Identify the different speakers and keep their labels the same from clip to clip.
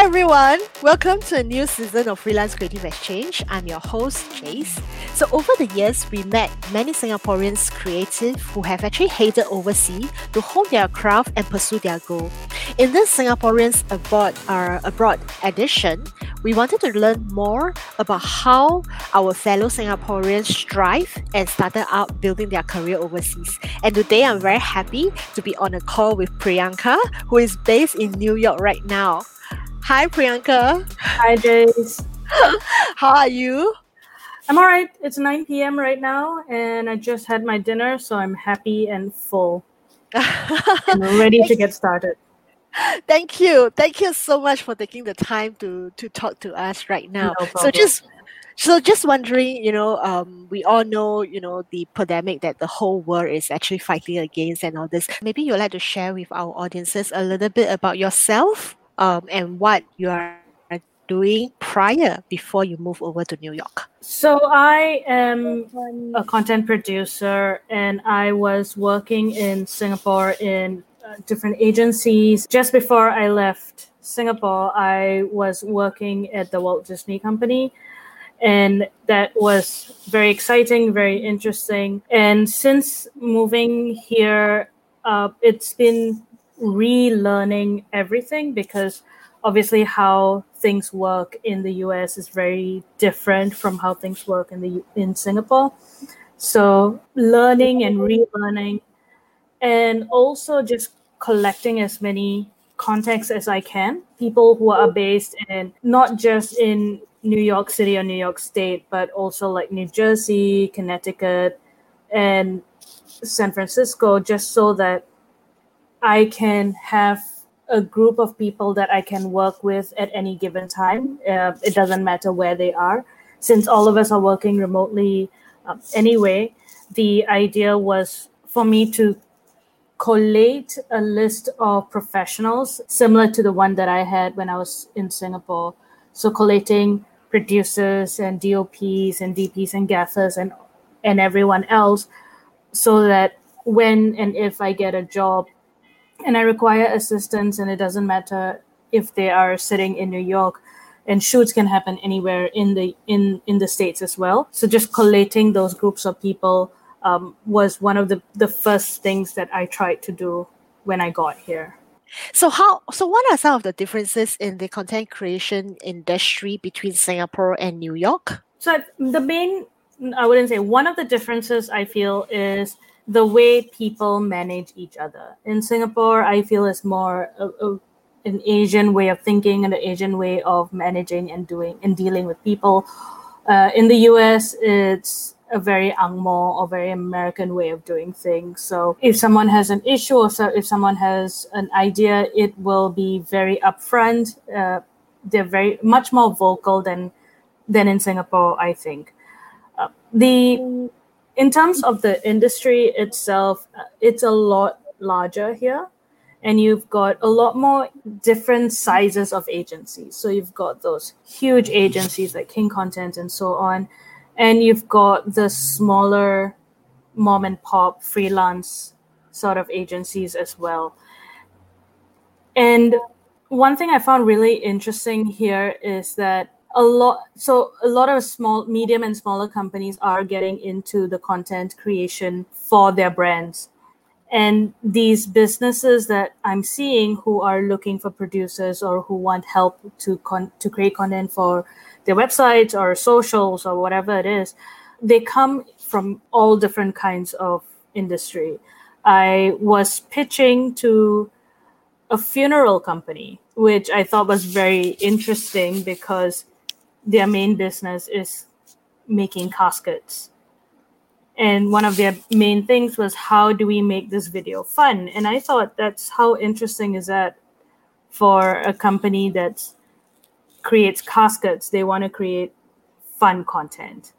Speaker 1: Hi everyone, welcome to a new season of Freelance Creative Exchange. I'm your host, Jace. So, over the years, we met many Singaporeans creative who have actually headed overseas to hone their craft and pursue their goal. In this Singaporeans Abroad, uh, abroad edition, we wanted to learn more about how our fellow Singaporeans strive and started out building their career overseas. And today I'm very happy to be on a call with Priyanka, who is based in New York right now. Hi, Priyanka.
Speaker 2: Hi, Jace.
Speaker 1: how are you?
Speaker 2: I'm all right. It's 9 p.m. right now, and I just had my dinner, so I'm happy and full. I'm ready to get started.
Speaker 1: Thank you. Thank you so much for taking the time to to talk to us right now.
Speaker 2: No
Speaker 1: so just so just wondering, you know, um, we all know, you know, the pandemic that the whole world is actually fighting against and all this. Maybe you'd like to share with our audiences a little bit about yourself um, and what you are doing prior before you move over to New York.
Speaker 2: So I am a content producer and I was working in Singapore in uh, different agencies. Just before I left Singapore, I was working at the Walt Disney Company. And that was very exciting, very interesting. And since moving here, uh, it's been relearning everything because obviously how things work in the US is very different from how things work in the in Singapore. So learning and relearning and also just collecting as many contacts as I can, people who are based in not just in New York City or New York State, but also like New Jersey, Connecticut, and San Francisco, just so that I can have a group of people that I can work with at any given time. Uh, it doesn't matter where they are. Since all of us are working remotely um, anyway, the idea was for me to collate a list of professionals similar to the one that I had when I was in Singapore. So collating producers and DOPs and DPs and gaffers and and everyone else so that when and if I get a job and I require assistance, and it doesn't matter if they are sitting in New York, and shoots can happen anywhere in the in in the states as well. So just collating those groups of people um, was one of the the first things that I tried to do when I got here.
Speaker 1: So how so what are some of the differences in the content creation industry between Singapore and New York?
Speaker 2: So the main I wouldn't say one of the differences I feel is the way people manage each other. In Singapore, I feel is more a, a, an Asian way of thinking and an Asian way of managing and doing and dealing with people. Uh, in the US, it's a very Angmo or very American way of doing things. So if someone has an issue or so if someone has an idea, it will be very upfront. Uh, they're very much more vocal than than in Singapore, I think. Uh, the in terms of the industry itself, uh, it's a lot larger here. And you've got a lot more different sizes of agencies. So you've got those huge agencies like King Content and so on. And you've got the smaller mom and pop freelance sort of agencies as well. And one thing I found really interesting here is that a lot so a lot of small medium and smaller companies are getting into the content creation for their brands. And these businesses that i'm seeing who are looking for producers or who want help to con- to create content for their websites or socials or whatever it is they come from all different kinds of industry. I was pitching to a funeral company which i thought was very interesting because their main business is making caskets. And one of their main things was how do we make this video fun? And I thought that's how interesting is that for a company that creates caskets, they want to create fun content.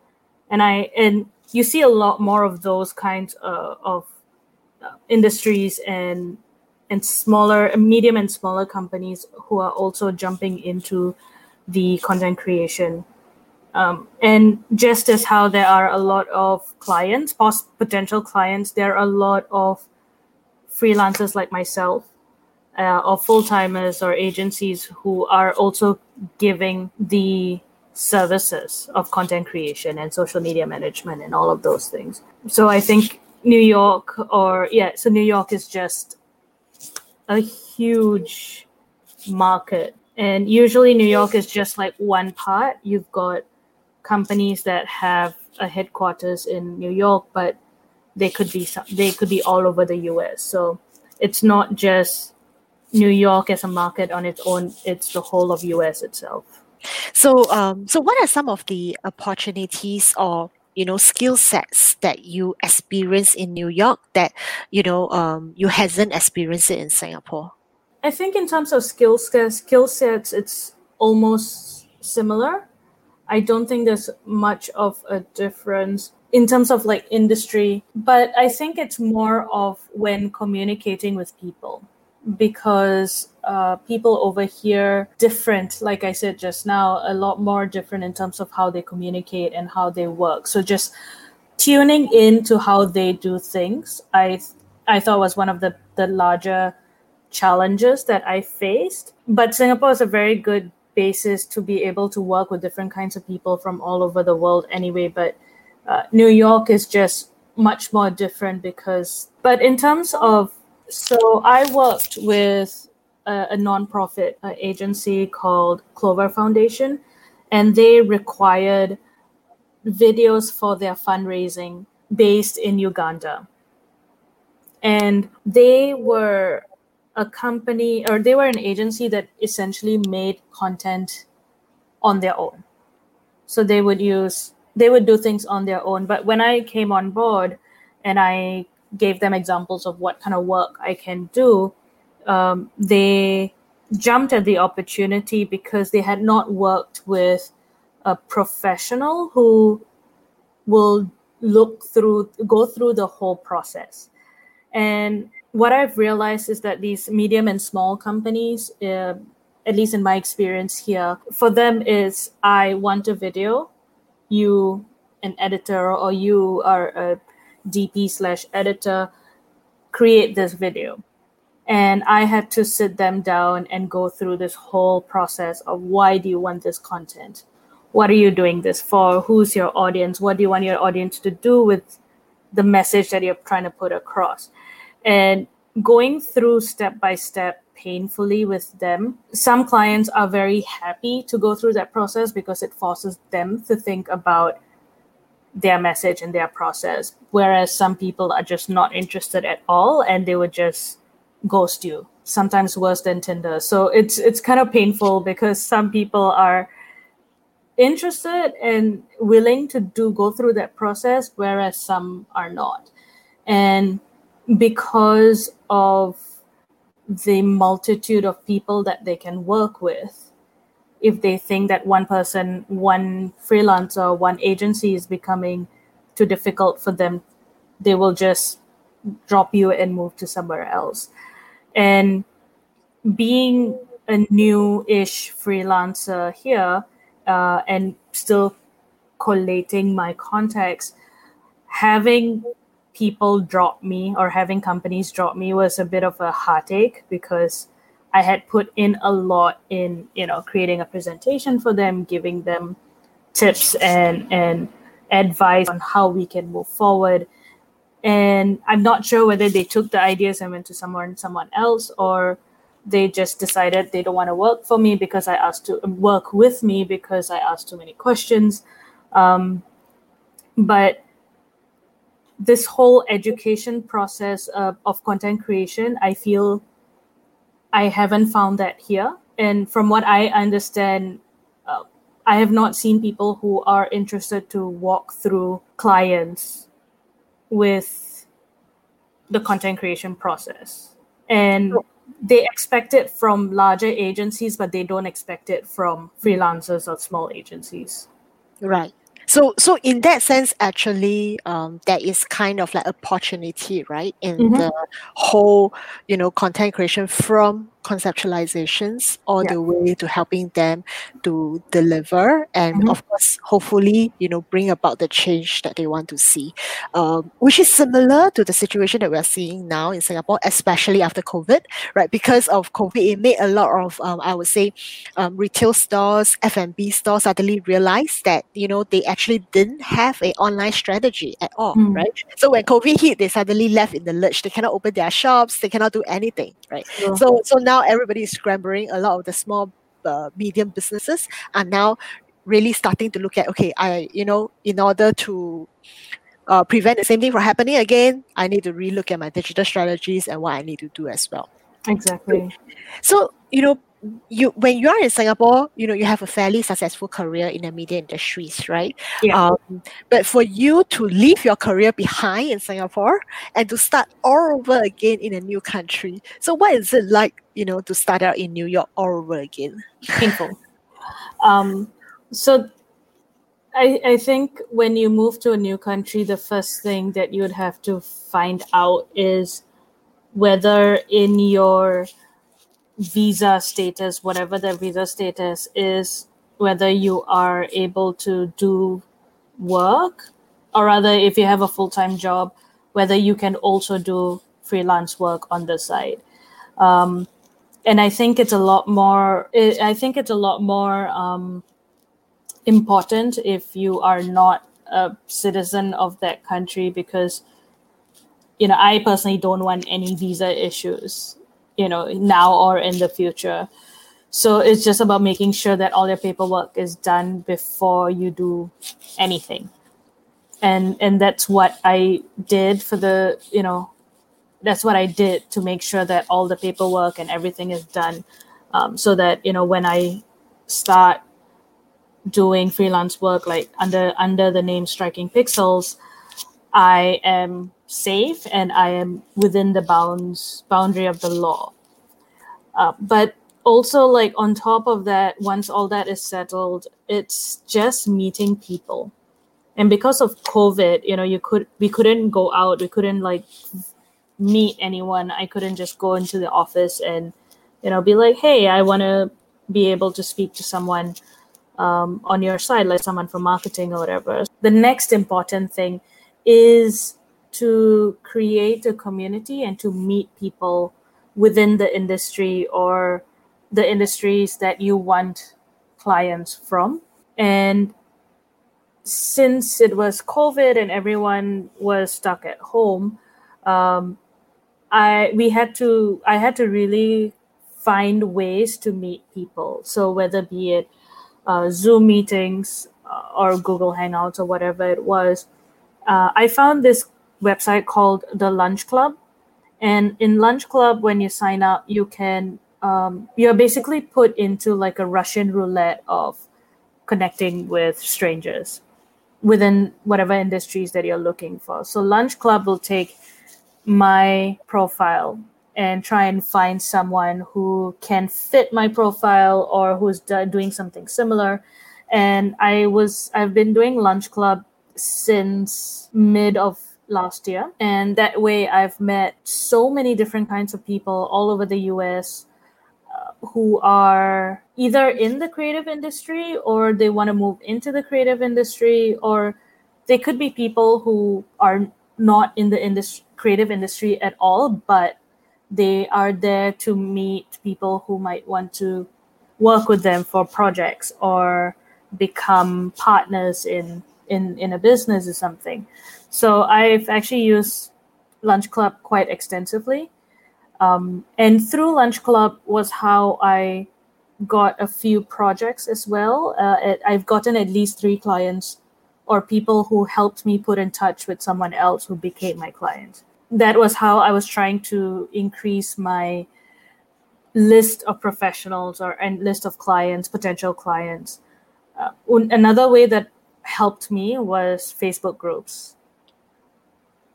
Speaker 2: And I and you see a lot more of those kinds of, of uh, industries and and smaller medium and smaller companies who are also jumping into the content creation. Um, and just as how there are a lot of clients, potential clients, there are a lot of freelancers like myself uh, or full timers or agencies who are also giving the services of content creation and social media management and all of those things. So I think New York, or yeah, so New York is just a huge market. And usually New York is just like one part. You've got companies that have a headquarters in New York, but they could be they could be all over the US. So it's not just New York as a market on its own; it's the whole of US itself.
Speaker 1: So, um, so what are some of the opportunities or you know skill sets that you experience in New York that you know um, you hasn't experienced it in Singapore?
Speaker 2: I think in terms of skill skill sets, it's almost similar. I don't think there's much of a difference in terms of like industry, but I think it's more of when communicating with people because uh, people over here different like i said just now a lot more different in terms of how they communicate and how they work so just tuning in to how they do things i i thought was one of the the larger challenges that i faced but singapore is a very good basis to be able to work with different kinds of people from all over the world anyway but uh, new york is just much more different because but in terms of so I worked with a, a nonprofit uh, agency called Clover Foundation, and they required videos for their fundraising based in Uganda. And they were a company or they were an agency that essentially made content on their own. So they would use, they would do things on their own. But when I came on board and I gave them examples of what kind of work I can do, um, they jumped at the opportunity because they had not worked with a professional who will look through, go through the whole process. And what I've realized is that these medium and small companies, uh, at least in my experience here, for them is I want a video, you an editor or you are a DP slash editor create this video. And I had to sit them down and go through this whole process of why do you want this content? What are you doing this for? Who's your audience? What do you want your audience to do with the message that you're trying to put across? And going through step by step painfully with them. Some clients are very happy to go through that process because it forces them to think about their message and their process whereas some people are just not interested at all and they would just ghost you sometimes worse than tinder so it's it's kind of painful because some people are interested and willing to do go through that process whereas some are not and because of the multitude of people that they can work with if they think that one person, one freelancer, one agency is becoming too difficult for them, they will just drop you and move to somewhere else. And being a new ish freelancer here uh, and still collating my contacts, having people drop me or having companies drop me was a bit of a heartache because I had put in a lot in, you know, creating a presentation for them, giving them tips and and advice on how we can move forward. And I'm not sure whether they took the ideas and went to someone someone else or they just decided they don't want to work for me because I asked to work with me because I asked too many questions. Um, but this whole education process of, of content creation, I feel I haven't found that here. And from what I understand, uh, I have not seen people who are interested to walk through clients with the content creation process. And they expect it from larger agencies, but they don't expect it from freelancers or small agencies.
Speaker 1: Right. So, so in that sense, actually, um, there is kind of like opportunity, right, in mm-hmm. the whole, you know, content creation from conceptualizations all yeah. the way to helping them to deliver and mm-hmm. of course hopefully you know bring about the change that they want to see um, which is similar to the situation that we're seeing now in singapore especially after covid right because of covid it made a lot of um, i would say um, retail stores f&b stores suddenly realized that you know they actually didn't have an online strategy at all, mm. right? so when covid hit they suddenly left in the lurch they cannot open their shops they cannot do anything right so so now everybody is scrambling. A lot of the small, uh, medium businesses are now really starting to look at okay, I you know in order to uh, prevent the same thing from happening again, I need to relook at my digital strategies and what I need to do as well.
Speaker 2: Exactly.
Speaker 1: So you know you when you are in Singapore, you know you have a fairly successful career in the media industries, right?
Speaker 2: Yeah.
Speaker 1: Um, but for you to leave your career behind in Singapore and to start all over again in a new country, so what is it like, you know, to start out in New York all over again?
Speaker 2: Painful. um, so I, I think when you move to a new country, the first thing that you would have to find out is whether in your visa status, whatever the visa status is, whether you are able to do work, or rather, if you have a full time job, whether you can also do freelance work on the side. Um, and I think it's a lot more. I think it's a lot more um, important if you are not a citizen of that country because you know i personally don't want any visa issues you know now or in the future. So it's just about making sure that all your paperwork is done before you do anything. And and that's what i did for the you know that's what i did to make sure that all the paperwork and everything is done um, so that you know when i start doing freelance work like under under the name striking pixels i am safe and I am within the bounds boundary of the law. Uh, but also, like on top of that, once all that is settled, it's just meeting people. And because of COVID, you know, you could we couldn't go out, we couldn't like meet anyone. I couldn't just go into the office and you know be like, hey, I want to be able to speak to someone um, on your side, like someone from marketing or whatever. The next important thing is to create a community and to meet people within the industry or the industries that you want clients from. And since it was COVID and everyone was stuck at home, um, I we had to I had to really find ways to meet people. So whether be it uh, Zoom meetings uh, or Google Hangouts or whatever it was, uh, I found this website called the Lunch Club. And in Lunch Club, when you sign up, you can um, you're basically put into like a Russian roulette of connecting with strangers within whatever industries that you're looking for. So Lunch Club will take my profile and try and find someone who can fit my profile or who's doing something similar. And I was I've been doing Lunch Club since mid of last year. And that way, I've met so many different kinds of people all over the US uh, who are either in the creative industry or they want to move into the creative industry, or they could be people who are not in the industry, creative industry at all, but they are there to meet people who might want to work with them for projects or become partners in in in a business or something so I've actually used Lunch Club quite extensively. Um, and through Lunch Club was how I got a few projects as well. Uh, it, I've gotten at least three clients or people who helped me put in touch with someone else who became my client. That was how I was trying to increase my list of professionals or and list of clients, potential clients. Uh, another way that helped me was Facebook groups.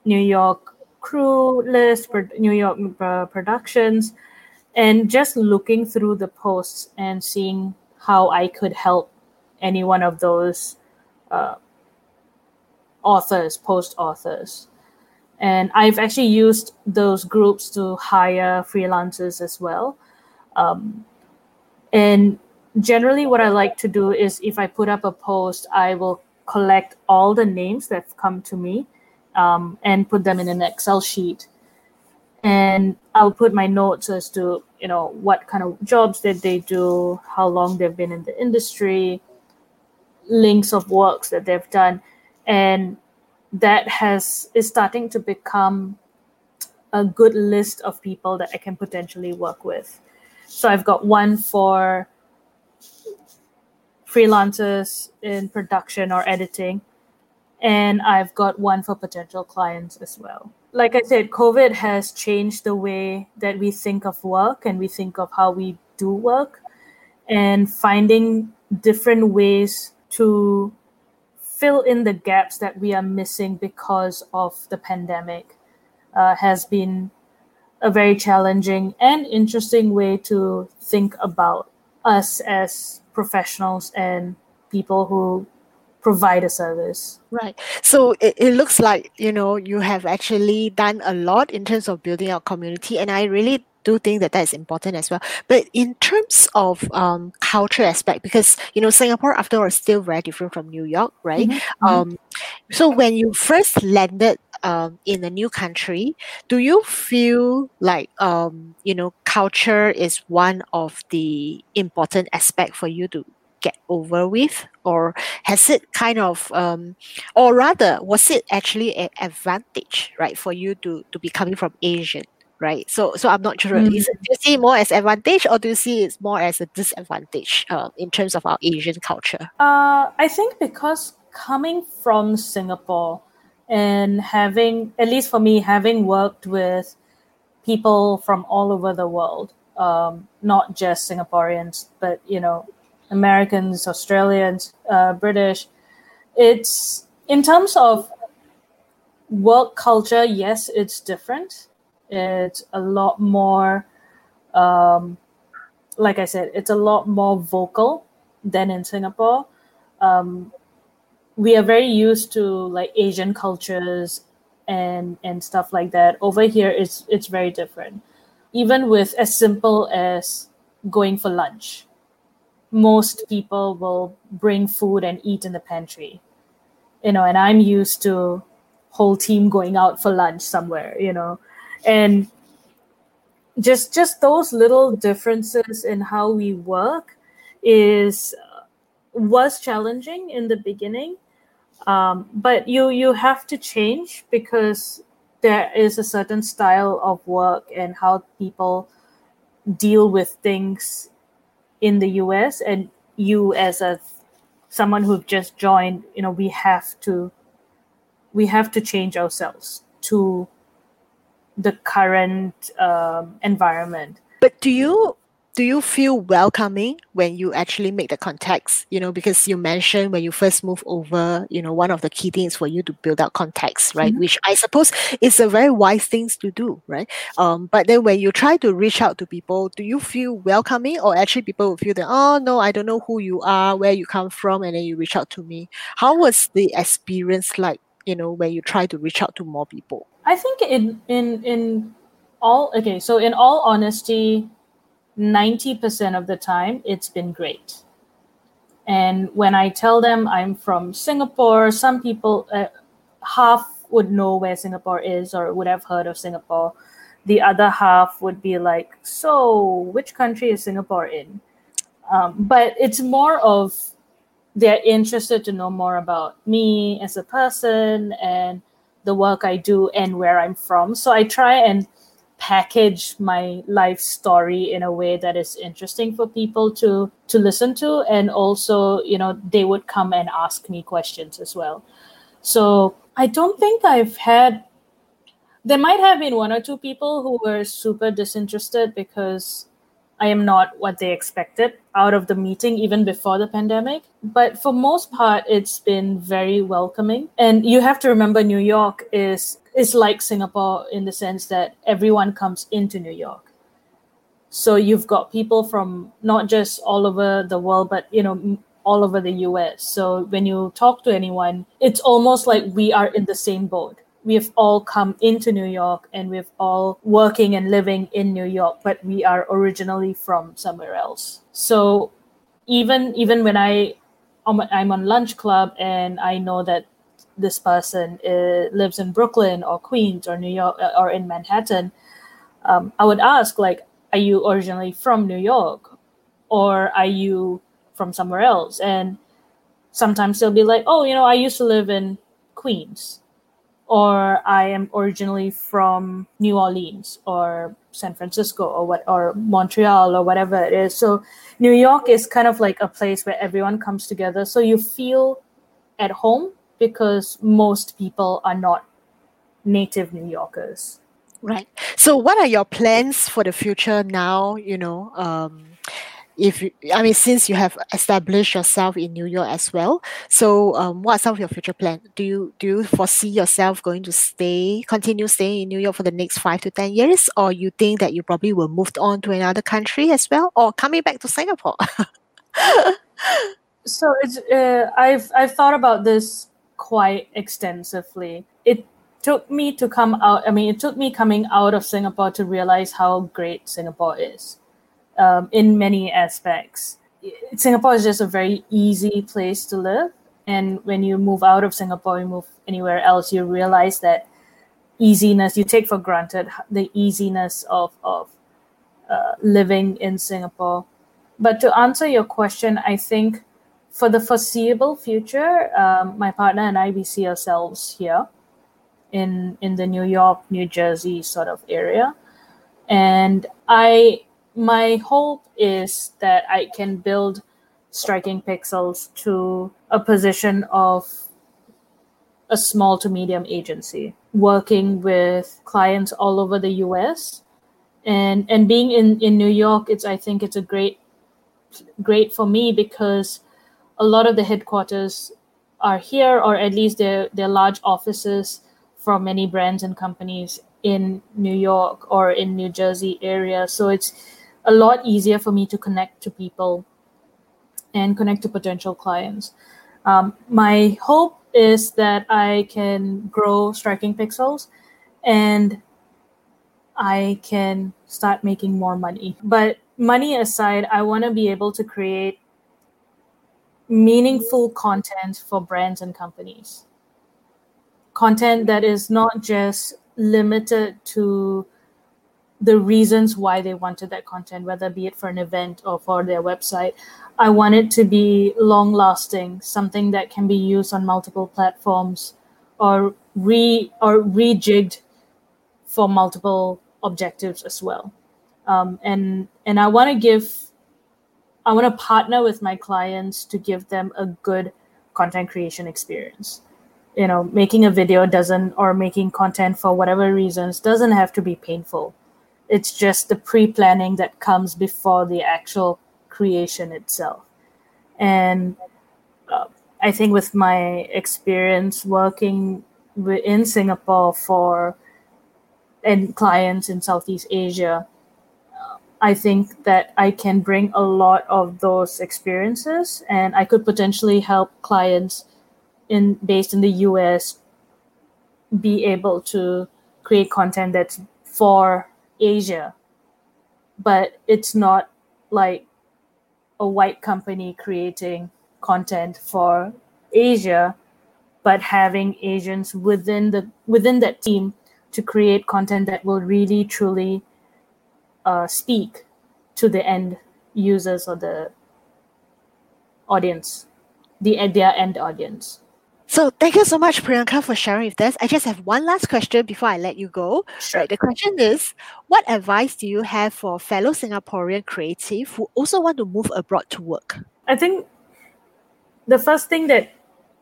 Speaker 2: New York crew list, New York uh, productions, and just looking through the posts and seeing how I could help any one of those uh, authors, post authors. And I've actually used those groups to hire freelancers as well. Um, and generally, what I like to do is if I put up a post, I will collect all the names that have come to me um, and put them in an Excel sheet. And I'll put my notes as to you know what kind of jobs did they do, how long they've been in the industry, links of works that they've done, and that has is starting to become a good list of people that I can potentially work with. So I've got one for freelancers in production or editing, and I've got one for potential clients as well. Like I said, COVID has changed the way that we think of work and we think of how we do work, and finding different ways to fill in the gaps that we are missing because of the pandemic uh, has been a very challenging and interesting way to think about us as professionals and people who provide a service.
Speaker 1: Right. So it, it looks like, you know, you have actually done a lot in terms of building our community. And I really do think that that is important as well. But in terms of um, culture aspect, because you know Singapore after all is still very different from New York, right? Mm-hmm. Um, so when you first landed um, in a new country, do you feel like um, you know culture is one of the important aspect for you to get over with or has it kind of um, or rather was it actually an advantage right for you to to be coming from asian right? So, so I'm not sure. Mm. Is it, do you see it more as advantage, or do you see it more as a disadvantage uh, in terms of our Asian culture?
Speaker 2: Uh, I think because coming from Singapore and having, at least for me, having worked with people from all over the world, um, not just Singaporeans, but you know, Americans, Australians, uh, British. It's in terms of work culture. Yes, it's different it's a lot more, um, like I said, it's a lot more vocal than in Singapore. Um, we are very used to like Asian cultures and and stuff like that. Over here, it's it's very different. Even with as simple as going for lunch, most people will bring food and eat in the pantry. You know, and I'm used to whole team going out for lunch somewhere. You know, and just just those little differences in how we work is was challenging in the beginning um, but you you have to change because there is a certain style of work and how people deal with things in the US and you as a someone who've just joined you know we have to we have to change ourselves to the current um, environment.
Speaker 1: But do you do you feel welcoming when you actually make the contacts? You know because you mentioned when you first move over you know one of the key things for you to build out contacts right? Mm-hmm. which i suppose is a very wise thing to do right? Um, but then when you try to reach out to people do you feel welcoming? Or actually people will feel that oh no i don't know who you are where you come from and then you reach out to me. How was the experience like you know when you try to reach out to more people?
Speaker 2: I think in in in all okay so in all honesty 90% of the time it's been great. And when i tell them i'm from singapore some people uh, half would know where singapore is or would have heard of singapore. The other half would be like so which country is singapore in? Um, but it's more of they're interested to know more about me as a person and the work I do and where I'm from. So I try and package my life story in a way that is interesting for people to to listen to and also you know they would come and ask me questions as well so i don't think i've had there might have been one or two people who were super disinterested because I am not what they expected out of the meeting even before the pandemic. But for most part, it's been very welcoming. And you have to remember New York is is like Singapore in the sense that everyone comes into New York. So you've got people from not just all over the world, but you know all over the US. So when you talk to anyone, it's almost like we are in the same boat we've all come into New York and we've all working and living in New York, but we are originally from somewhere else. So even even when I I'm on lunch club and I know that this person uh, lives in Brooklyn or Queens or New York uh, or in Manhattan, um, I would ask like, are you originally from New York, or are you from somewhere else? And sometimes they'll be like, oh, you know, I used to live in Queens, or I am originally from New Orleans or San Francisco or what or Montreal or whatever it is. So New York is kind of like a place where everyone comes together. So you feel at home because most people are not native New Yorkers.
Speaker 1: Right. So, what are your plans for the future now? You know, um, if you, I mean, since you have established yourself in New York as well, so um, what are some of your future plans? Do you do you foresee yourself going to stay, continue staying in New York for the next five to ten years, or you think that you probably will move on to another country as well, or coming back to Singapore?
Speaker 2: so it's uh, I've I've thought about this quite extensively. It took me to come out. I mean, it took me coming out of Singapore to realize how great Singapore is um, in many aspects. Singapore is just a very easy place to live. And when you move out of Singapore, you move anywhere else, you realize that easiness, you take for granted the easiness of, of uh, living in Singapore. But to answer your question, I think for the foreseeable future, um, my partner and I, we see ourselves here in in the New York, New Jersey sort of area. And I my hope is that I can build striking pixels to a position of a small to medium agency working with clients all over the US and and being in in New York it's I think it's a great great for me because a lot of the headquarters are here or at least they're they're large offices from many brands and companies in New York or in New Jersey area so it's a lot easier for me to connect to people and connect to potential clients. Um, my hope is that I can grow Striking Pixels and I can start making more money. But money aside, I want to be able to create meaningful content for brands and companies. Content that is not just limited to the reasons why they wanted that content, whether be it for an event or for their website. I want it to be long lasting, something that can be used on multiple platforms or re or rejigged for multiple objectives as well. Um, and and I want to give I want to partner with my clients to give them a good content creation experience. You know, making a video doesn't or making content for whatever reasons doesn't have to be painful it's just the pre-planning that comes before the actual creation itself and uh, i think with my experience working in singapore for and clients in southeast asia i think that i can bring a lot of those experiences and i could potentially help clients in based in the us be able to create content that's for Asia, but it's not like a white company creating content for Asia, but having Asians within the within that team to create content that will really truly uh, speak to the end users or the audience, the their end audience.
Speaker 1: So thank you so much, Priyanka, for sharing with us. I just have one last question before I let you go.
Speaker 2: Sure.
Speaker 1: Right, the question is, what advice do you have for fellow Singaporean creative who also want to move abroad to work?
Speaker 2: I think the first thing that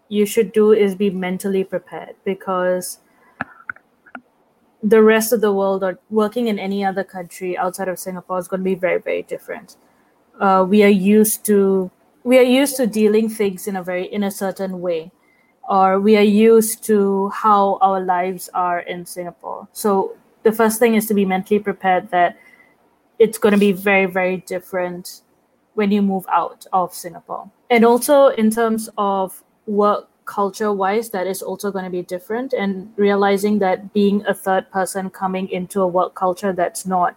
Speaker 2: you should do is be mentally prepared because the rest of the world or working in any other country outside of Singapore is going to be very, very different. Uh, we are used to we are used to dealing things in a very in a certain way or we are used to how our lives are in Singapore. So the first thing is to be mentally prepared that it's going to be very, very different when you move out of Singapore. And also in terms of work culture wise that is also going to be different and realizing that being a third person coming into a work culture that's not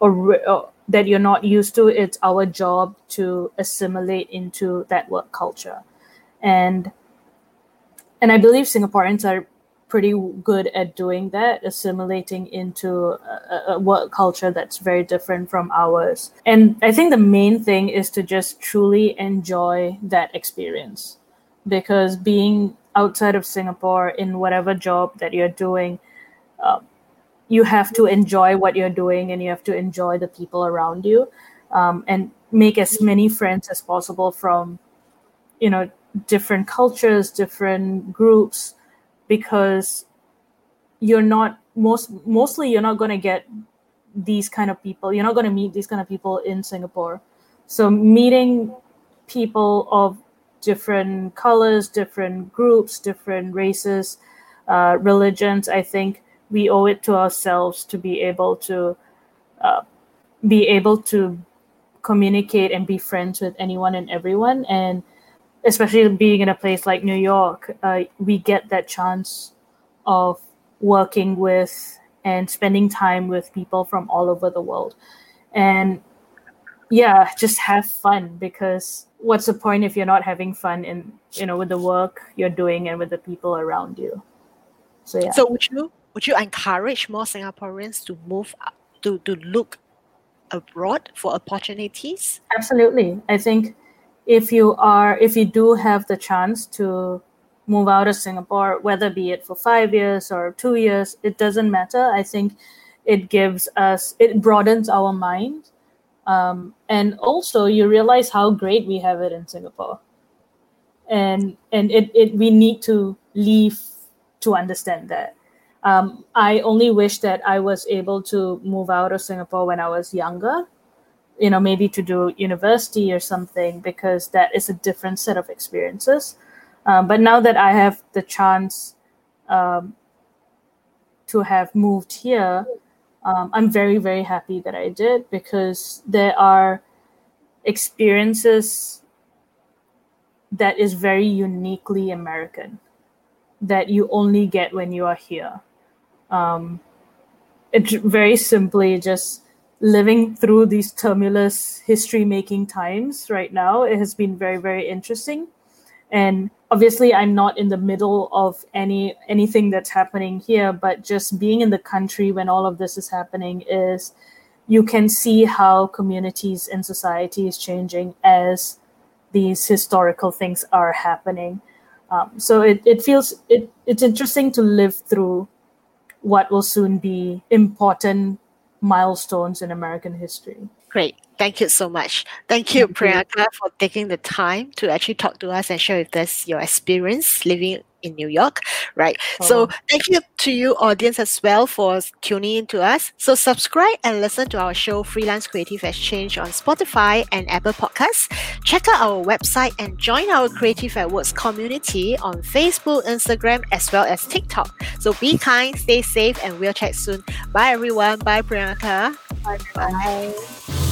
Speaker 2: or, or uh, that you're not used to it's our job to assimilate into that work culture and and i believe singaporeans are pretty good at doing that, assimilating into a, a, work culture that's very different from ours. And I think the main thing is to just truly enjoy that experience because being outside of Singapore in whatever job that you're doing, uh, you have to enjoy what you're doing and you have to enjoy the people around you um, and make as many friends as possible from, you know, different cultures, different groups because you're not most mostly you're not going to get these kind of people you're not going to meet these kind of people in singapore. So meeting people of different colors different groups different races uh, religions i think we owe it to ourselves to be able to uh, be able to communicate and be friends with anyone and everyone and especially being in a place like New York, uh, we get that chance of working with and spending time with people from all over the world. And yeah, just have fun because what's the point if you're not having fun in you know with the work you're doing and with the people around you?
Speaker 1: So yeah. So would you would you encourage more Singaporeans to move to to look abroad for opportunities?
Speaker 2: Absolutely. I think if you are if you do have the chance to move out of Singapore, whether be it for five years or two years, it doesn't matter. I think it gives us it broadens our mind. Um, and also you realize how great we have it in Singapore. And and it, it we need to leave to understand that. Um, I only wish that I was able to move out of Singapore when I was younger you know maybe to do university or something because that is a different set of experiences um, but now that i have the chance um, to have moved here um, i'm very very happy that i did because there are experiences that is very uniquely american that you only get when you are here um, it's very simply just living through these tumultuous history making times right now. It has been very, very interesting. And obviously I'm not in the middle of any anything that's happening here, but just being in the country when all of this is happening is you can see how communities and society is changing as these historical things are happening. Um, so it, it feels it, it's interesting to live through what will soon be important milestones in American history.
Speaker 1: Great. Thank you so much. Thank you, Priyanka, for taking the time to actually talk to us and share with us your experience living in New York, right? Oh. So thank you to you audience as well for tuning in to us. So subscribe and listen to our show Freelance Creative Exchange on Spotify and Apple Podcasts. Check out our website and join our Creative at Works community on Facebook, Instagram, as well as TikTok. So be kind, stay safe, and we'll chat soon. Bye everyone. Bye Priyanka.
Speaker 2: Bye. Bye.